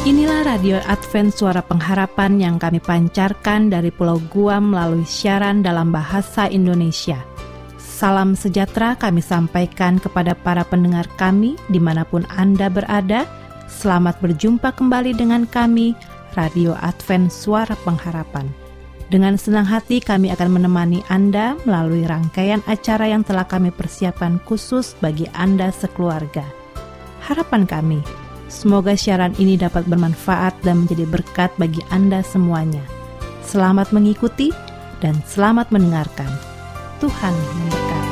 Inilah radio Advent Suara Pengharapan yang kami pancarkan dari Pulau Guam melalui siaran dalam bahasa Indonesia. Salam sejahtera kami sampaikan kepada para pendengar kami di mana pun Anda berada. Selamat berjumpa kembali dengan kami, Radio Advent Suara Pengharapan. Dengan senang hati kami akan menemani Anda melalui rangkaian acara yang telah kami persiapkan khusus bagi Anda sekeluarga. Harapan kami, semoga siaran ini dapat bermanfaat dan menjadi berkat bagi Anda semuanya. Selamat mengikuti dan selamat mendengarkan. Tuhan memberkati.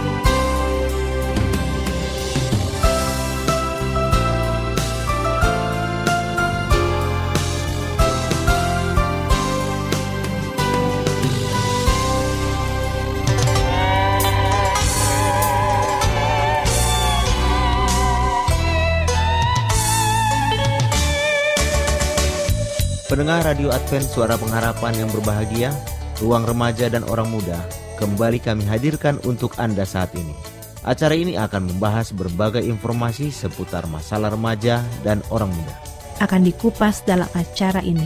Pendengar Radio Advent Suara Pengharapan yang berbahagia, ruang remaja dan orang muda, kembali kami hadirkan untuk Anda saat ini. Acara ini akan membahas berbagai informasi seputar masalah remaja dan orang muda. Akan dikupas dalam acara ini.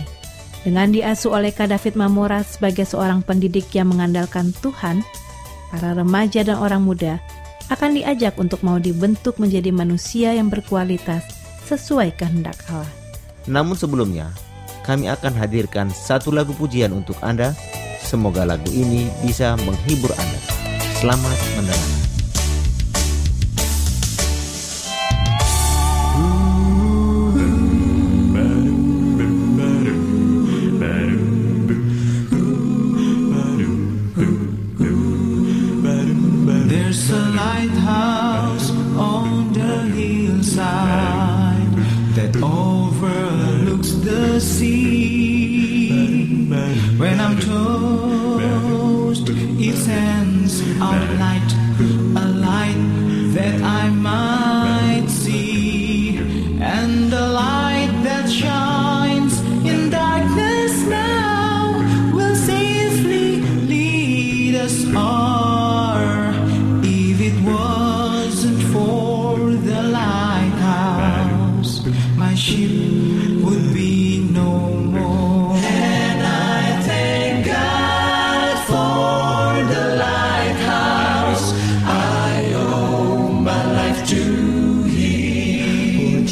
Dengan diasuh oleh Kak David Mamora sebagai seorang pendidik yang mengandalkan Tuhan, para remaja dan orang muda akan diajak untuk mau dibentuk menjadi manusia yang berkualitas sesuai kehendak Allah. Namun sebelumnya, kami akan hadirkan satu lagu pujian untuk Anda. Semoga lagu ini bisa menghibur Anda. Selamat mendengar. To Him.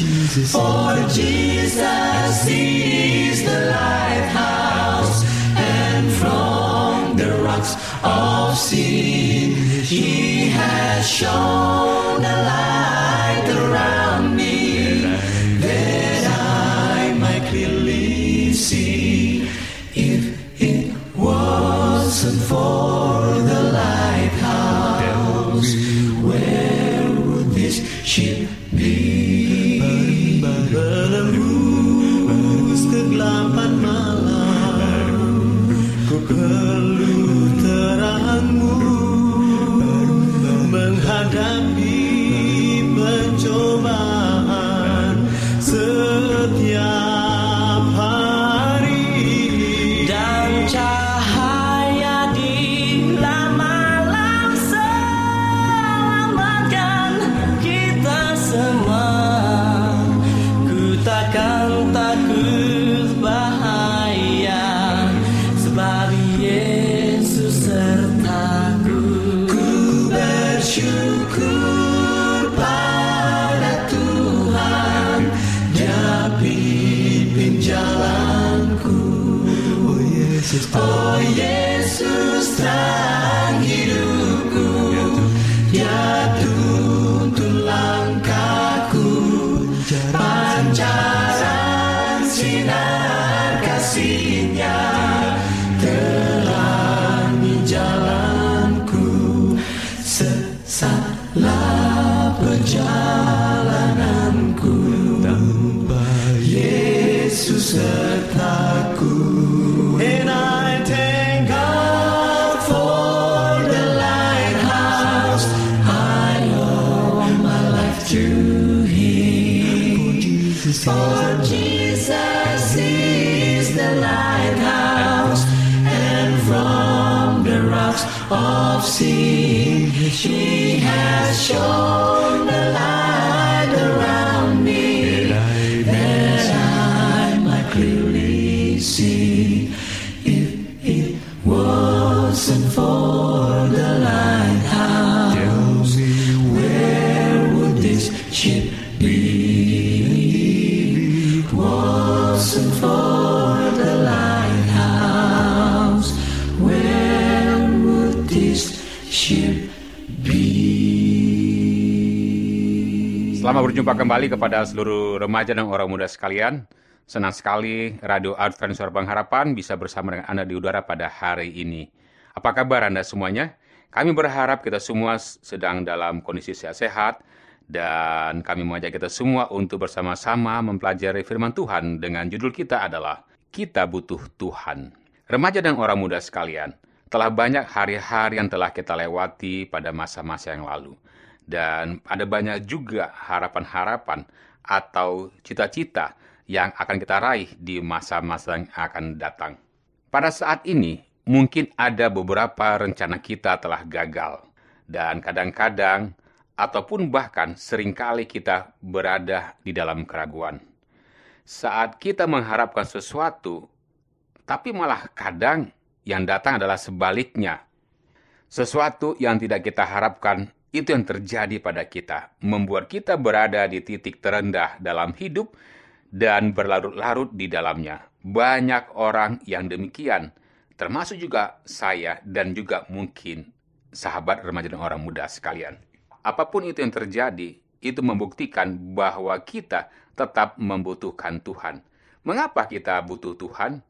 For Jesus is the lighthouse, and from the rocks of sin, He has shown of sin He has shown Selamat berjumpa kembali kepada seluruh remaja dan orang muda sekalian. Senang sekali Radio Advent Suara Pengharapan bisa bersama dengan Anda di udara pada hari ini. Apa kabar Anda semuanya? Kami berharap kita semua sedang dalam kondisi sehat-sehat dan kami mengajak kita semua untuk bersama-sama mempelajari firman Tuhan dengan judul kita adalah Kita Butuh Tuhan. Remaja dan orang muda sekalian, telah banyak hari-hari yang telah kita lewati pada masa-masa yang lalu. Dan ada banyak juga harapan-harapan atau cita-cita yang akan kita raih di masa-masa yang akan datang. Pada saat ini, mungkin ada beberapa rencana kita telah gagal. Dan kadang-kadang, ataupun bahkan sering kali kita berada di dalam keraguan. Saat kita mengharapkan sesuatu, tapi malah kadang yang datang adalah sebaliknya. Sesuatu yang tidak kita harapkan itu yang terjadi pada kita, membuat kita berada di titik terendah dalam hidup dan berlarut-larut di dalamnya. Banyak orang yang demikian, termasuk juga saya dan juga mungkin sahabat remaja dan orang muda sekalian. Apa pun itu yang terjadi, itu membuktikan bahwa kita tetap membutuhkan Tuhan. Mengapa kita butuh Tuhan?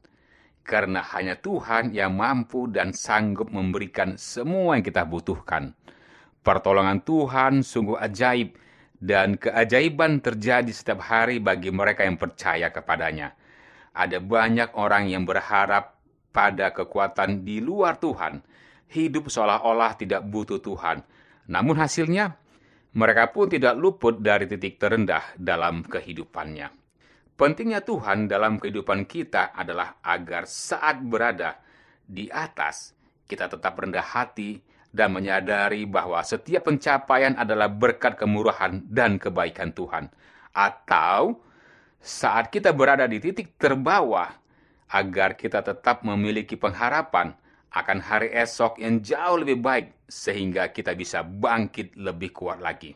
Karena hanya Tuhan yang mampu dan sanggup memberikan semua yang kita butuhkan. Pertolongan Tuhan sungguh ajaib, dan keajaiban terjadi setiap hari bagi mereka yang percaya kepadanya. Ada banyak orang yang berharap pada kekuatan di luar Tuhan, hidup seolah-olah tidak butuh Tuhan. Namun hasilnya, mereka pun tidak luput dari titik terendah dalam kehidupannya. Pentingnya Tuhan dalam kehidupan kita adalah agar saat berada di atas, kita tetap rendah hati dan menyadari bahwa setiap pencapaian adalah berkat kemurahan dan kebaikan Tuhan. Atau saat kita berada di titik terbawah, agar kita tetap memiliki pengharapan akan hari esok yang jauh lebih baik, sehingga kita bisa bangkit lebih kuat lagi.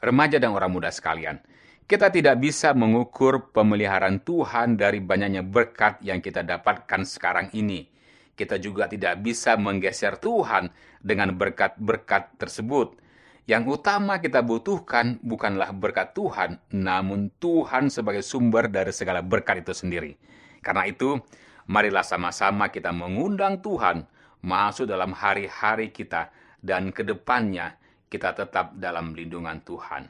Remaja dan orang muda sekalian, kita tidak bisa mengukur pemeliharaan Tuhan dari banyaknya berkat yang kita dapatkan sekarang ini kita juga tidak bisa menggeser Tuhan dengan berkat-berkat tersebut. Yang utama kita butuhkan bukanlah berkat Tuhan, namun Tuhan sebagai sumber dari segala berkat itu sendiri. Karena itu, marilah sama-sama kita mengundang Tuhan masuk dalam hari-hari kita dan ke depannya kita tetap dalam lindungan Tuhan.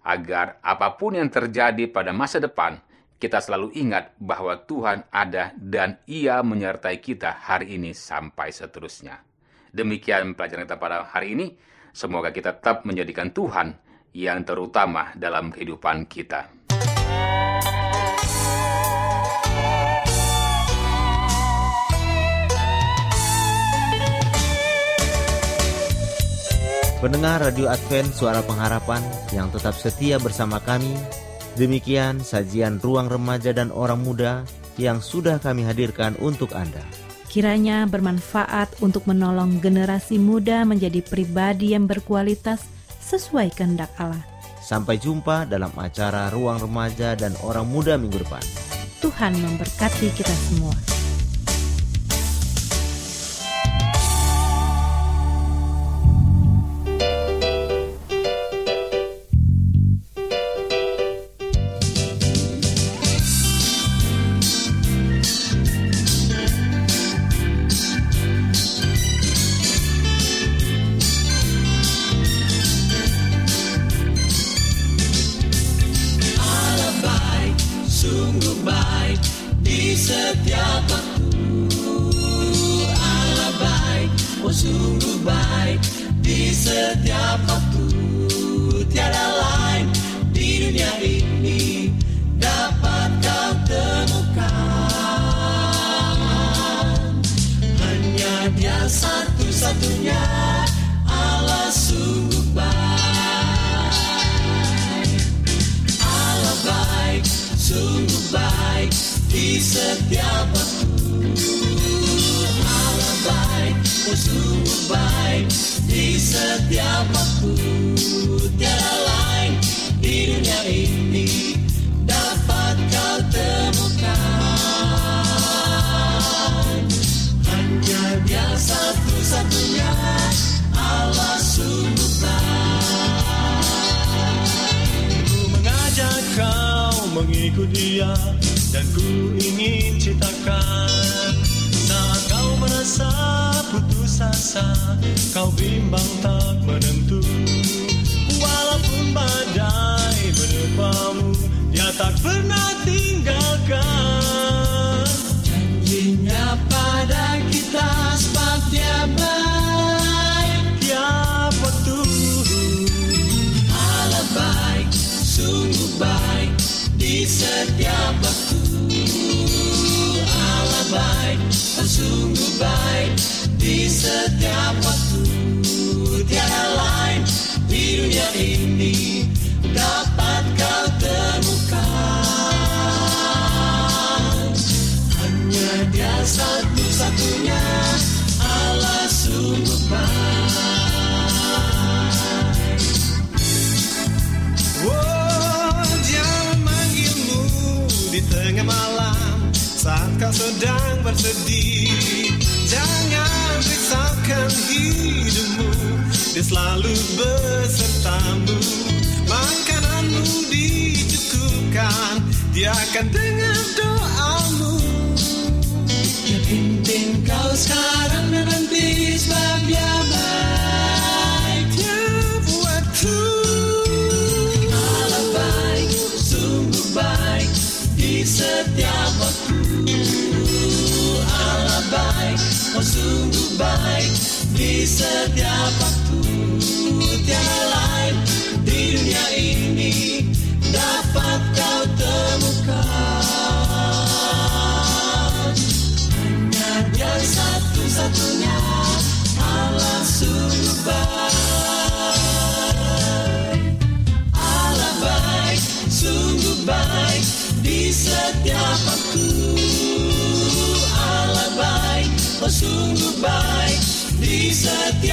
Agar apa pun yang terjadi pada masa depan, kita selalu ingat bahwa Tuhan ada dan Ia menyertai kita hari ini sampai seterusnya. Demikian pelajaran kita pada hari ini. Semoga kita tetap menjadikan Tuhan yang terutama dalam kehidupan kita. Pendengar Radio Advent Suara Pengharapan yang tetap setia bersama kami Demikian sajian ruang remaja dan orang muda yang sudah kami hadirkan untuk Anda. Kiranya bermanfaat untuk menolong generasi muda menjadi pribadi yang berkualitas sesuai kehendak Allah. Sampai jumpa dalam acara Ruang Remaja dan Orang Muda minggu depan. Tuhan memberkati kita semua. Di setiap waktu. Allah baik, oh sungguh baik di setiap waktu. Tiada lain di dunia ini dapat kau temukan hanya dia satu-satunya Allah sungguh baik Ku mengajak kau mengikut dia dan ku ingin citakan saat kau merasa putus asa kau bimbang tak menentu. Walaupun badai menerpamu dia tak pernah tinggalkan sungguh baik di setiap waktu tiada lain di dunia ini Jangan risaukan hidupmu, dia selalu besertamu. Makananmu dicukupkan, dia akan dengar sungguh baik di di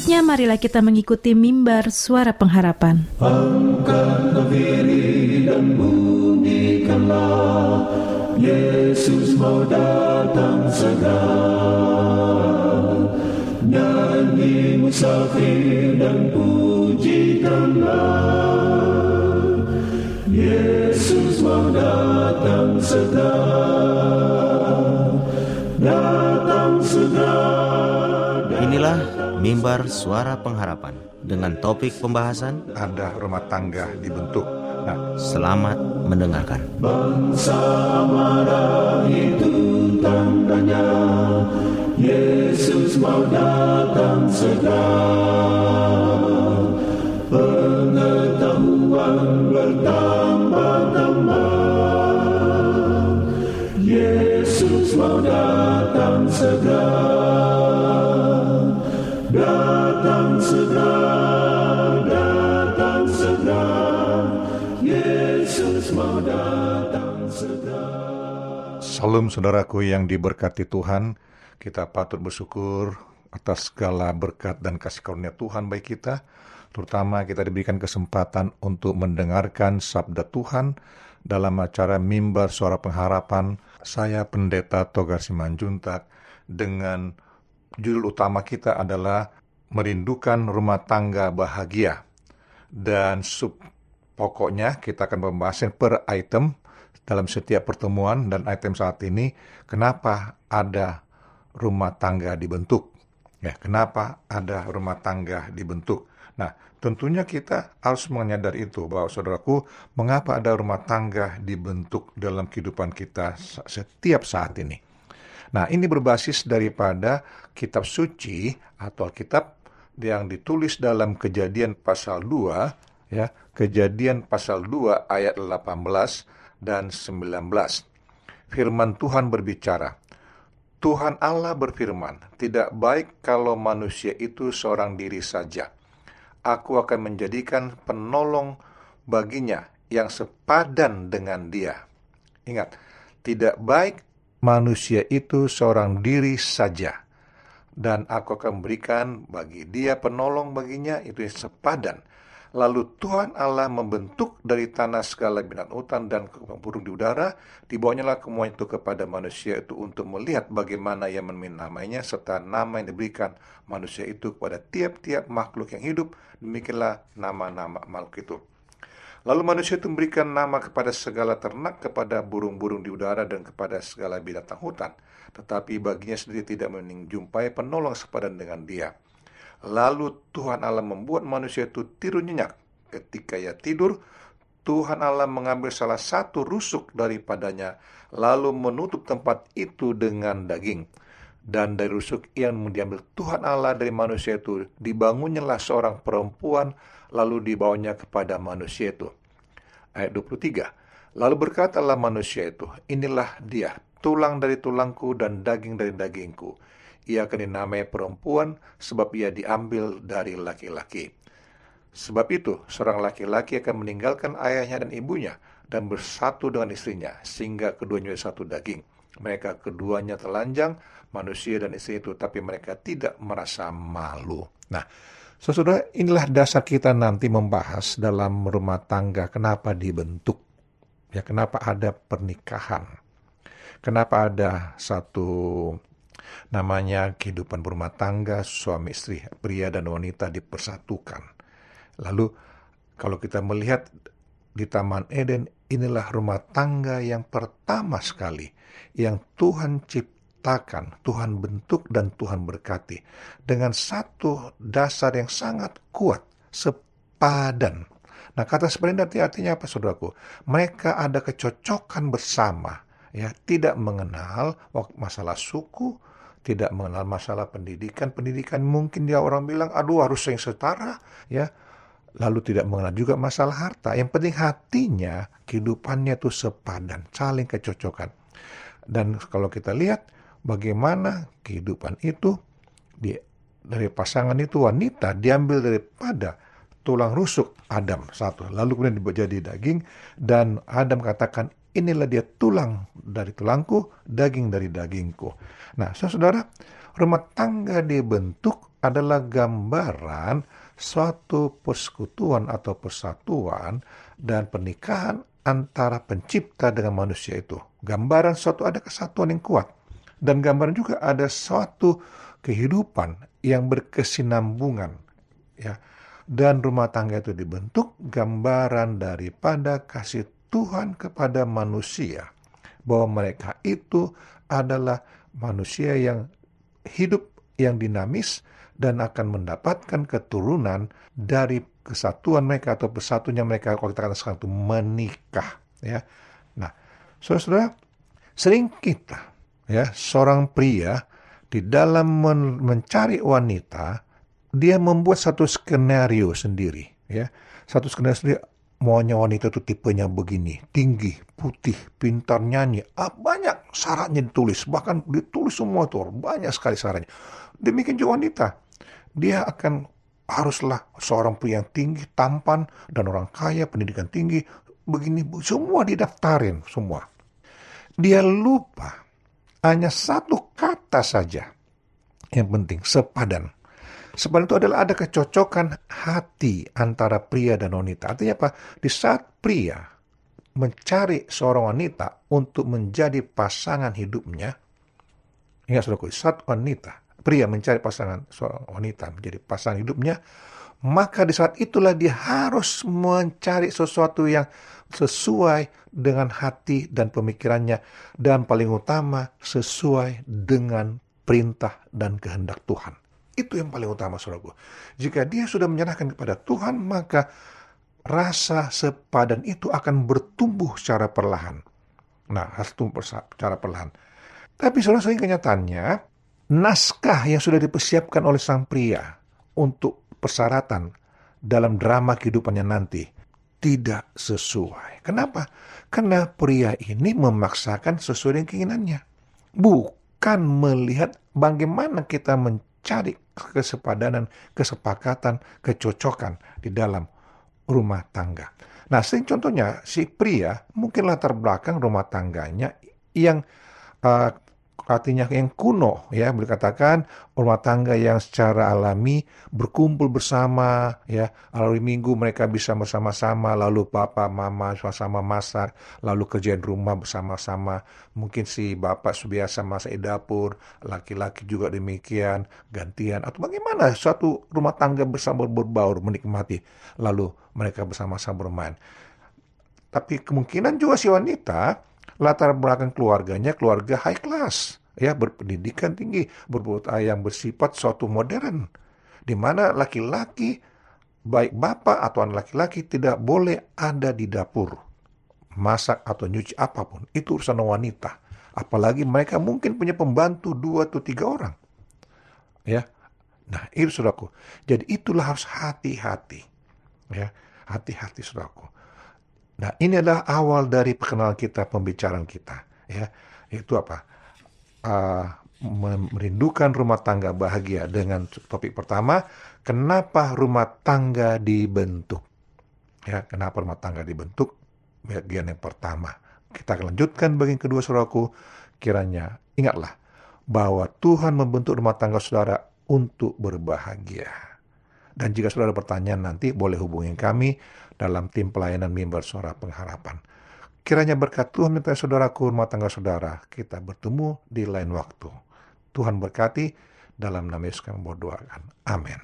Selanjutnya marilah kita mengikuti mimbar suara pengharapan. Angkat dan bunyikanlah Yesus mau datang segera Nyanyi musafir dan pujikanlah Yesus mau datang segera mimbar suara pengharapan dengan topik pembahasan ada rumah tangga dibentuk. Nah, Selamat mendengarkan. Bangsa marah itu tandanya Yesus mau datang segera Pengetahuan bertambah-tambah Yesus mau datang segera Datang segera Datang segera Yesus mau datang segera Salam saudaraku yang diberkati Tuhan, kita patut bersyukur atas segala berkat dan kasih karunia Tuhan bagi kita. Terutama kita diberikan kesempatan untuk mendengarkan sabda Tuhan dalam acara mimbar suara pengharapan. Saya Pendeta Togar Simanjuntak dengan judul utama kita adalah Merindukan Rumah Tangga Bahagia. Dan sub pokoknya kita akan membahasnya per item dalam setiap pertemuan dan item saat ini kenapa ada rumah tangga dibentuk. Ya, kenapa ada rumah tangga dibentuk? Nah, Tentunya kita harus menyadari itu bahwa saudaraku, mengapa ada rumah tangga dibentuk dalam kehidupan kita setiap saat ini. Nah, ini berbasis daripada kitab suci atau kitab yang ditulis dalam Kejadian pasal 2 ya, Kejadian pasal 2 ayat 18 dan 19. Firman Tuhan berbicara, Tuhan Allah berfirman, "Tidak baik kalau manusia itu seorang diri saja." aku akan menjadikan penolong baginya yang sepadan dengan dia. Ingat, tidak baik manusia itu seorang diri saja. Dan aku akan memberikan bagi dia penolong baginya itu sepadan. Lalu Tuhan Allah membentuk dari tanah segala binatang hutan dan burung di udara, dibawanya kemuanya itu kepada manusia itu untuk melihat bagaimana ia memin namanya, serta nama yang diberikan manusia itu kepada tiap-tiap makhluk yang hidup, demikianlah nama-nama makhluk itu. Lalu manusia itu memberikan nama kepada segala ternak, kepada burung-burung di udara, dan kepada segala binatang hutan. Tetapi baginya sendiri tidak menjumpai penolong sepadan dengan dia. Lalu Tuhan Allah membuat manusia itu tidur nyenyak. Ketika ia tidur, Tuhan Allah mengambil salah satu rusuk daripadanya, lalu menutup tempat itu dengan daging. Dan dari rusuk yang diambil Tuhan Allah dari manusia itu, dibangunnyalah seorang perempuan, lalu dibawanya kepada manusia itu. Ayat 23. Lalu berkatalah manusia itu, inilah dia, tulang dari tulangku dan daging dari dagingku ia akan dinamai perempuan sebab ia diambil dari laki-laki. Sebab itu, seorang laki-laki akan meninggalkan ayahnya dan ibunya dan bersatu dengan istrinya, sehingga keduanya satu daging. Mereka keduanya telanjang, manusia dan istri itu, tapi mereka tidak merasa malu. Nah, Saudara, inilah dasar kita nanti membahas dalam rumah tangga kenapa dibentuk. Ya, kenapa ada pernikahan. Kenapa ada satu namanya kehidupan berumah tangga suami istri, pria dan wanita dipersatukan. Lalu kalau kita melihat di Taman Eden, inilah rumah tangga yang pertama sekali yang Tuhan ciptakan, Tuhan bentuk dan Tuhan berkati dengan satu dasar yang sangat kuat, sepadan. Nah, kata sepadan arti artinya apa, saudaraku? Mereka ada kecocokan bersama, ya, tidak mengenal masalah suku, tidak mengenal masalah pendidikan. Pendidikan mungkin dia orang bilang, aduh harus yang setara, ya. Lalu tidak mengenal juga masalah harta. Yang penting hatinya, kehidupannya itu sepadan, saling kecocokan. Dan kalau kita lihat bagaimana kehidupan itu di, dari pasangan itu wanita diambil daripada tulang rusuk Adam satu lalu kemudian jadi daging dan Adam katakan inilah dia tulang dari tulangku daging dari dagingku Nah, saudara, rumah tangga dibentuk adalah gambaran suatu persekutuan atau persatuan dan pernikahan antara pencipta dengan manusia itu. Gambaran suatu ada kesatuan yang kuat. Dan gambaran juga ada suatu kehidupan yang berkesinambungan. Ya. Dan rumah tangga itu dibentuk gambaran daripada kasih Tuhan kepada manusia. Bahwa mereka itu adalah manusia yang hidup yang dinamis dan akan mendapatkan keturunan dari kesatuan mereka atau bersatunya mereka kalau kita katakan sekarang itu menikah ya. Nah, saudara-saudara, sering kita ya seorang pria di dalam men mencari wanita dia membuat satu skenario sendiri ya. Satu skenario sendiri maunya wanita itu tipenya begini, tinggi, putih, pintar nyanyi, ah, banyak syaratnya ditulis, bahkan ditulis semua tuh, banyak sekali syaratnya. Demikian juga wanita, dia akan haruslah seorang pria yang tinggi, tampan, dan orang kaya, pendidikan tinggi, begini, semua didaftarin, semua. Dia lupa, hanya satu kata saja, yang penting, sepadan Sebab itu adalah ada kecocokan hati antara pria dan wanita. Artinya apa? Di saat pria mencari seorang wanita untuk menjadi pasangan hidupnya, ingat saudaraku, saat wanita, pria mencari pasangan seorang wanita menjadi pasangan hidupnya, maka di saat itulah dia harus mencari sesuatu yang sesuai dengan hati dan pemikirannya, dan paling utama sesuai dengan perintah dan kehendak Tuhan. Itu yang paling utama, saudaraku. Jika dia sudah menyerahkan kepada Tuhan, maka rasa sepadan itu akan bertumbuh secara perlahan. Nah, harus tumbuh secara perlahan. Tapi saudara saya kenyataannya, naskah yang sudah dipersiapkan oleh sang pria untuk persyaratan dalam drama kehidupannya nanti tidak sesuai. Kenapa? Karena pria ini memaksakan sesuai dengan keinginannya. Bukan melihat bagaimana kita mencari kesepadanan, kesepakatan, kecocokan di dalam rumah tangga. Nah, sering contohnya si pria mungkin latar belakang rumah tangganya yang uh, artinya yang kuno ya. Boleh katakan rumah tangga yang secara alami berkumpul bersama ya. Lalu minggu mereka bisa bersama-sama lalu papa mama sama-sama masak lalu kerjain rumah bersama-sama. Mungkin si bapak biasa masak di dapur laki-laki juga demikian gantian. Atau bagaimana suatu rumah tangga bersama berbaur menikmati lalu mereka bersama-sama bermain. Tapi kemungkinan juga si wanita latar belakang keluarganya keluarga high class ya berpendidikan tinggi, berbuat yang bersifat suatu modern, di mana laki-laki baik bapak atau anak laki-laki tidak boleh ada di dapur masak atau nyuci apa pun. Itu urusan wanita. Apalagi mereka mungkin punya pembantu dua atau tiga orang ya. Nah itu saudaraku. Jadi itulah harus hati-hati ya. Hati-hati saudaraku nah ini adalah awal dari perkenalan kita pembicaraan kita ya itu apa uh, merindukan rumah tangga bahagia dengan topik pertama, kenapa rumah tangga dibentuk? Ya, kenapa rumah tangga dibentuk? Bagian yang pertama. Kita akan lanjutkan bagian kedua saudaraku. Kiranya ingatlah bahwa Tuhan membentuk rumah tangga saudara untuk berbahagia. Dan jika saudara ada pertanyaan nanti boleh hubungi kami dalam tim pelayanan mimbar suara pengharapan. Kiranya berkat Tuhan minta saudaraku, rumah tangga saudara, kita bertemu di lain waktu. Tuhan berkati, dalam nama Yesus kami berdoakan. Amin.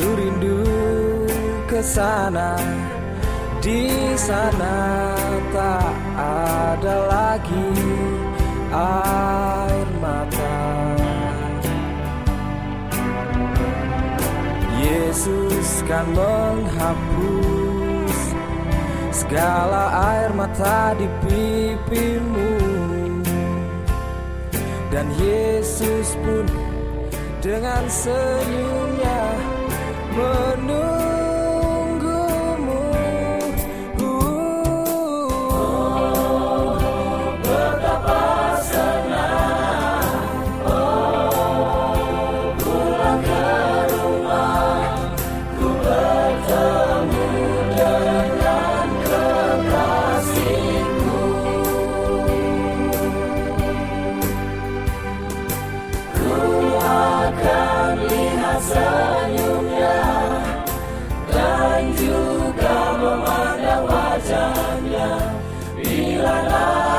Aku rindu ke sana. Di sana tak ada lagi air mata. Yesus kan menghapus segala air mata di pipimu. Dan Yesus pun dengan senyumnya never knew. 你来了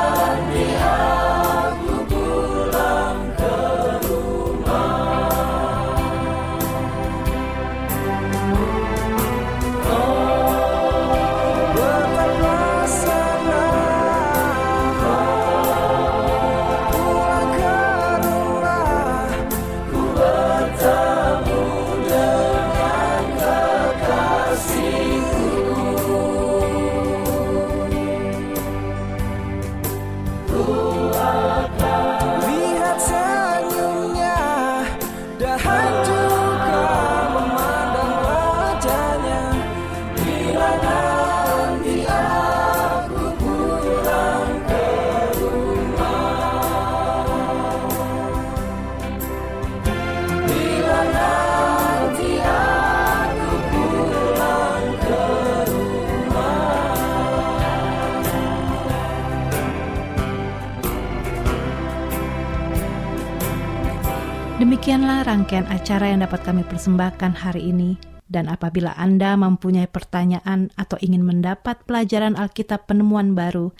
Demikianlah rangkaian acara yang dapat kami persembahkan hari ini. Dan apabila Anda mempunyai pertanyaan atau ingin mendapat pelajaran Alkitab penemuan baru,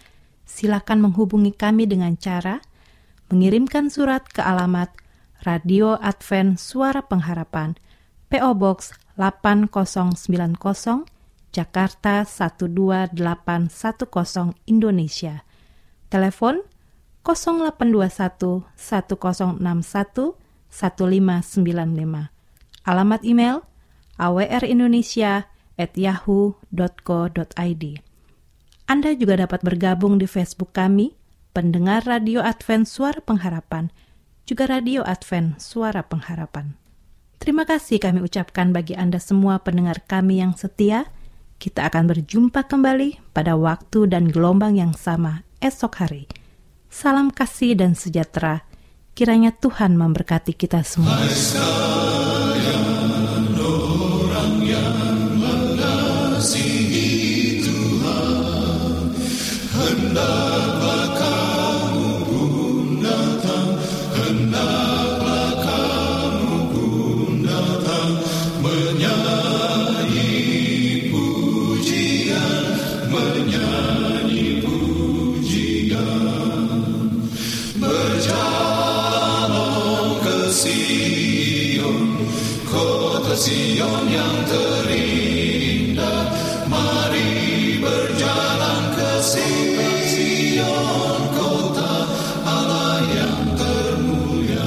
silakan menghubungi kami dengan cara mengirimkan surat ke alamat Radio Advent Suara Pengharapan, PO Box 8090, Jakarta 12810 Indonesia. Telepon 0821 1061 1595. Alamat email awrindonesia@yahoo.co.id. Anda juga dapat bergabung di Facebook kami, pendengar Radio Advent Suara Pengharapan, juga Radio Advent Suara Pengharapan. Terima kasih kami ucapkan bagi Anda semua pendengar kami yang setia. Kita akan berjumpa kembali pada waktu dan gelombang yang sama esok hari. Salam kasih dan sejahtera. Kiranya Tuhan memberkati kita semua. Sion yang terindah